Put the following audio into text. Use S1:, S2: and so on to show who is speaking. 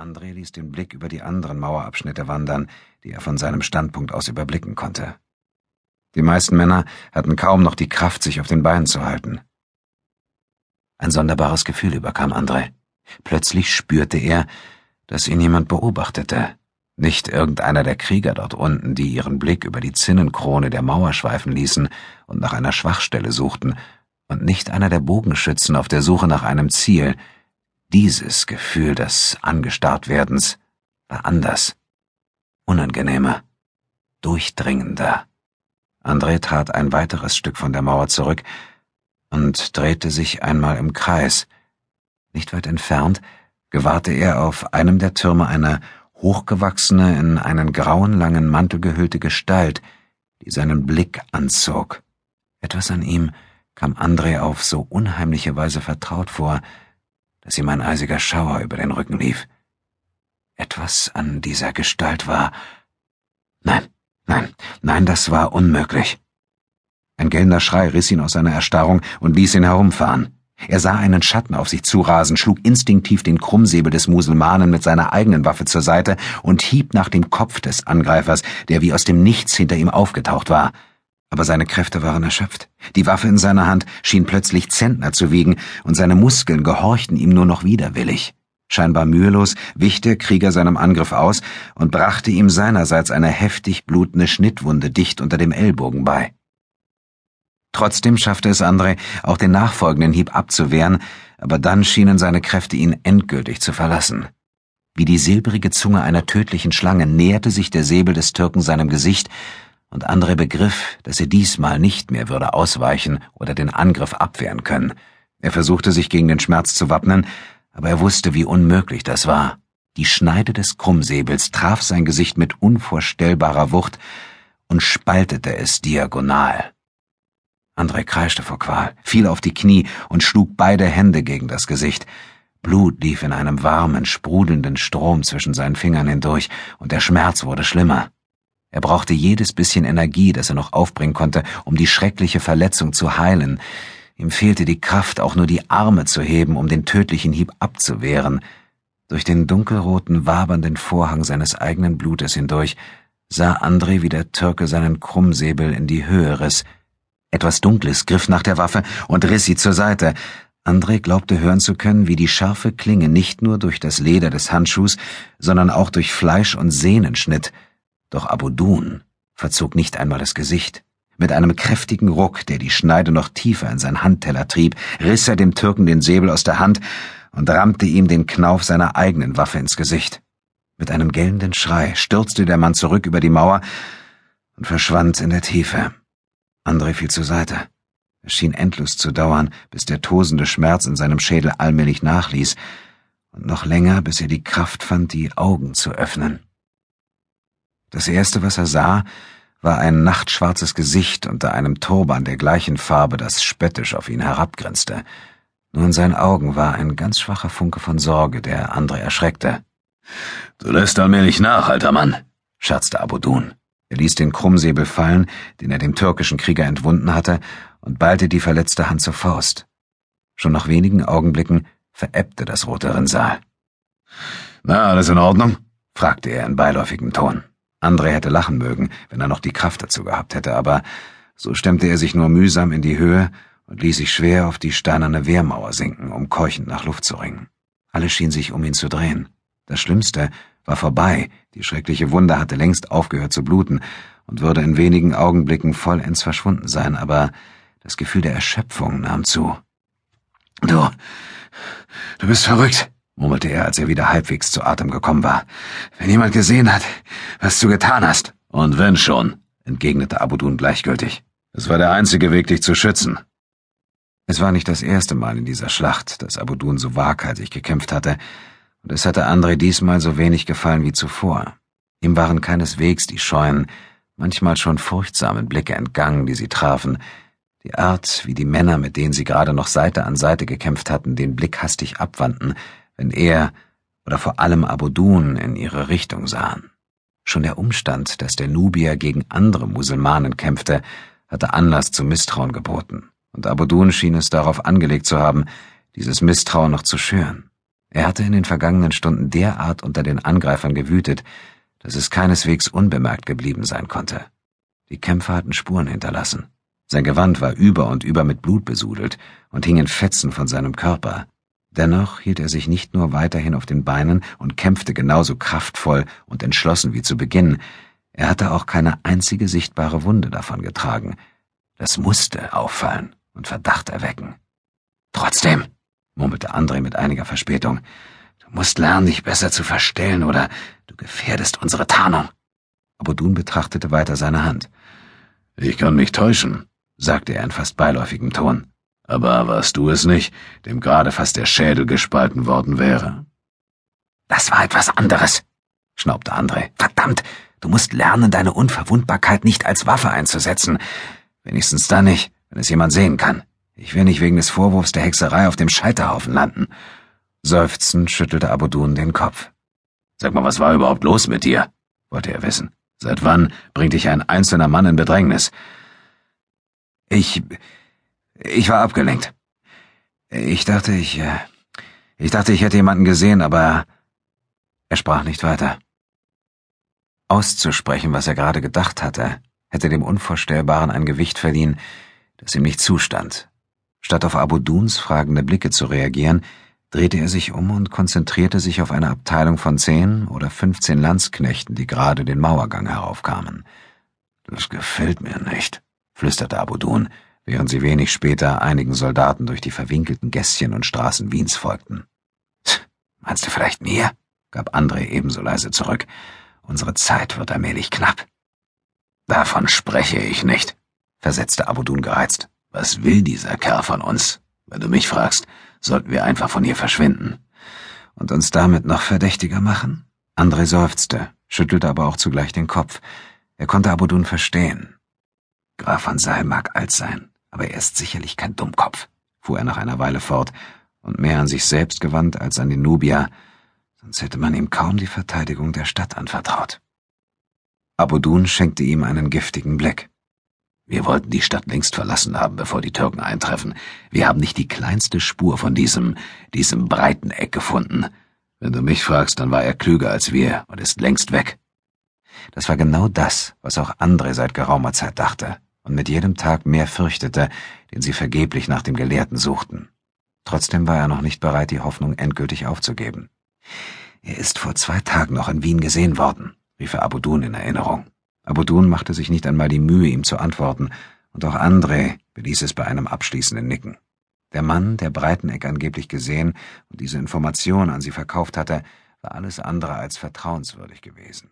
S1: André ließ den Blick über die anderen Mauerabschnitte wandern, die er von seinem Standpunkt aus überblicken konnte. Die meisten Männer hatten kaum noch die Kraft, sich auf den Beinen zu halten. Ein sonderbares Gefühl überkam André. Plötzlich spürte er, dass ihn jemand beobachtete. Nicht irgendeiner der Krieger dort unten, die ihren Blick über die Zinnenkrone der Mauer schweifen ließen und nach einer Schwachstelle suchten, und nicht einer der Bogenschützen auf der Suche nach einem Ziel, dieses Gefühl des Angestarrtwerdens war anders, unangenehmer, durchdringender. André trat ein weiteres Stück von der Mauer zurück und drehte sich einmal im Kreis. Nicht weit entfernt gewahrte er auf einem der Türme eine hochgewachsene, in einen grauen langen Mantel gehüllte Gestalt, die seinen Blick anzog. Etwas an ihm kam André auf so unheimliche Weise vertraut vor, dass ihm ein eisiger Schauer über den Rücken lief. Etwas an dieser Gestalt war. Nein, nein, nein, das war unmöglich. Ein gellender Schrei riss ihn aus seiner Erstarrung und ließ ihn herumfahren. Er sah einen Schatten auf sich zurasen, schlug instinktiv den Krummsäbel des Muselmanen mit seiner eigenen Waffe zur Seite und hieb nach dem Kopf des Angreifers, der wie aus dem Nichts hinter ihm aufgetaucht war aber seine Kräfte waren erschöpft. Die Waffe in seiner Hand schien plötzlich Zentner zu wiegen, und seine Muskeln gehorchten ihm nur noch widerwillig. Scheinbar mühelos wich der Krieger seinem Angriff aus und brachte ihm seinerseits eine heftig blutende Schnittwunde dicht unter dem Ellbogen bei. Trotzdem schaffte es André, auch den nachfolgenden Hieb abzuwehren, aber dann schienen seine Kräfte ihn endgültig zu verlassen. Wie die silbrige Zunge einer tödlichen Schlange näherte sich der Säbel des Türken seinem Gesicht, und André begriff, dass er diesmal nicht mehr würde ausweichen oder den Angriff abwehren können. Er versuchte sich gegen den Schmerz zu wappnen, aber er wusste, wie unmöglich das war. Die Schneide des Krummsäbels traf sein Gesicht mit unvorstellbarer Wucht und spaltete es diagonal. André kreischte vor Qual, fiel auf die Knie und schlug beide Hände gegen das Gesicht. Blut lief in einem warmen, sprudelnden Strom zwischen seinen Fingern hindurch, und der Schmerz wurde schlimmer. Er brauchte jedes bisschen Energie, das er noch aufbringen konnte, um die schreckliche Verletzung zu heilen. Ihm fehlte die Kraft, auch nur die Arme zu heben, um den tödlichen Hieb abzuwehren. Durch den dunkelroten, wabernden Vorhang seines eigenen Blutes hindurch sah André, wie der Türke seinen Krummsäbel in die Höhe riss. Etwas Dunkles griff nach der Waffe und riss sie zur Seite. André glaubte hören zu können, wie die scharfe Klinge nicht nur durch das Leder des Handschuhs, sondern auch durch Fleisch und Sehnen schnitt. Doch Abudun verzog nicht einmal das Gesicht. Mit einem kräftigen Ruck, der die Schneide noch tiefer in sein Handteller trieb, riss er dem Türken den Säbel aus der Hand und rammte ihm den Knauf seiner eigenen Waffe ins Gesicht. Mit einem gellenden Schrei stürzte der Mann zurück über die Mauer und verschwand in der Tiefe. André fiel zur Seite. Es schien endlos zu dauern, bis der tosende Schmerz in seinem Schädel allmählich nachließ, und noch länger, bis er die Kraft fand, die Augen zu öffnen. Das erste, was er sah, war ein nachtschwarzes Gesicht unter einem Turban der gleichen Farbe, das spöttisch auf ihn herabgrinste. Nur in seinen Augen war ein ganz schwacher Funke von Sorge, der andere erschreckte.
S2: Du lässt allmählich nach, alter Mann,
S1: scherzte Abudun. Er ließ den Krummsäbel fallen, den er dem türkischen Krieger entwunden hatte, und ballte die verletzte Hand zur Faust. Schon nach wenigen Augenblicken verebbte das rote Rinnsal.
S2: Na, alles in Ordnung?
S1: fragte er in beiläufigem Ton. André hätte lachen mögen, wenn er noch die Kraft dazu gehabt hätte, aber so stemmte er sich nur mühsam in die Höhe und ließ sich schwer auf die steinerne Wehrmauer sinken, um keuchend nach Luft zu ringen. Alle schien sich um ihn zu drehen. Das Schlimmste war vorbei, die schreckliche Wunde hatte längst aufgehört zu bluten und würde in wenigen Augenblicken vollends verschwunden sein, aber das Gefühl der Erschöpfung nahm zu.
S2: Du, du bist verrückt,
S1: murmelte er, als er wieder halbwegs zu Atem gekommen war. Wenn jemand gesehen hat, was du getan hast.
S2: Und wenn schon,
S1: entgegnete Abudun gleichgültig.
S2: Es war der einzige Weg, dich zu schützen.
S1: Es war nicht das erste Mal in dieser Schlacht, dass Abudun so waghalsig gekämpft hatte, und es hatte André diesmal so wenig gefallen wie zuvor. Ihm waren keineswegs die scheuen, manchmal schon furchtsamen Blicke entgangen, die sie trafen, die Art, wie die Männer, mit denen sie gerade noch Seite an Seite gekämpft hatten, den Blick hastig abwandten, wenn er oder vor allem Abudun in ihre Richtung sahen. Schon der Umstand, dass der Nubier gegen andere Musulmanen kämpfte, hatte Anlass zu Misstrauen geboten, und Abudun schien es darauf angelegt zu haben, dieses Misstrauen noch zu schüren. Er hatte in den vergangenen Stunden derart unter den Angreifern gewütet, dass es keineswegs unbemerkt geblieben sein konnte. Die Kämpfer hatten Spuren hinterlassen. Sein Gewand war über und über mit Blut besudelt und hing in Fetzen von seinem Körper. Dennoch hielt er sich nicht nur weiterhin auf den Beinen und kämpfte genauso kraftvoll und entschlossen wie zu Beginn, er hatte auch keine einzige sichtbare Wunde davon getragen. Das musste auffallen und Verdacht erwecken. Trotzdem, murmelte André mit einiger Verspätung, du musst lernen, dich besser zu verstellen, oder du gefährdest unsere Tarnung. Abodun betrachtete weiter seine Hand.
S2: Ich kann mich täuschen, sagte er in fast beiläufigem Ton. Aber warst du es nicht, dem gerade fast der Schädel gespalten worden wäre?
S1: Das war etwas anderes, schnaubte André. Verdammt, du musst lernen, deine Unverwundbarkeit nicht als Waffe einzusetzen. Wenigstens dann nicht, wenn es jemand sehen kann. Ich will nicht wegen des Vorwurfs der Hexerei auf dem Scheiterhaufen landen. Seufzend schüttelte Abodun den Kopf.
S2: Sag mal, was war überhaupt los mit dir? wollte er wissen. Seit wann bringt dich ein einzelner Mann in Bedrängnis?
S1: Ich. Ich war abgelenkt. Ich dachte, ich. Äh, ich dachte, ich hätte jemanden gesehen, aber. Er sprach nicht weiter. Auszusprechen, was er gerade gedacht hatte, hätte dem Unvorstellbaren ein Gewicht verliehen, das ihm nicht zustand. Statt auf Abu Duns fragende Blicke zu reagieren, drehte er sich um und konzentrierte sich auf eine Abteilung von zehn oder fünfzehn Landsknechten, die gerade den Mauergang heraufkamen.
S2: Das gefällt mir nicht,
S1: flüsterte Abu Dun, während sie wenig später einigen Soldaten durch die verwinkelten Gässchen und Straßen Wiens folgten. Meinst du vielleicht mir? gab André ebenso leise zurück. Unsere Zeit wird allmählich knapp.
S2: Davon spreche ich nicht, versetzte Abu Dun gereizt. Was will dieser Kerl von uns? Wenn du mich fragst, sollten wir einfach von hier verschwinden.
S1: Und uns damit noch verdächtiger machen? André seufzte, schüttelte aber auch zugleich den Kopf. Er konnte Abudun verstehen. Graf von Seil mag alt sein, aber er ist sicherlich kein Dummkopf, fuhr er nach einer Weile fort, und mehr an sich selbst gewandt als an den Nubier, sonst hätte man ihm kaum die Verteidigung der Stadt anvertraut. Abudun schenkte ihm einen giftigen Blick.
S2: Wir wollten die Stadt längst verlassen haben, bevor die Türken eintreffen. Wir haben nicht die kleinste Spur von diesem, diesem breiten Eck gefunden. Wenn du mich fragst, dann war er klüger als wir und ist längst weg.
S1: Das war genau das, was auch André seit geraumer Zeit dachte und mit jedem Tag mehr fürchtete, den sie vergeblich nach dem Gelehrten suchten. Trotzdem war er noch nicht bereit, die Hoffnung endgültig aufzugeben. Er ist vor zwei Tagen noch in Wien gesehen worden, rief er Abudun in Erinnerung. Abudun machte sich nicht einmal die Mühe, ihm zu antworten, und auch André beließ es bei einem abschließenden Nicken. Der Mann, der Breiteneck angeblich gesehen und diese Information an sie verkauft hatte, war alles andere als vertrauenswürdig gewesen.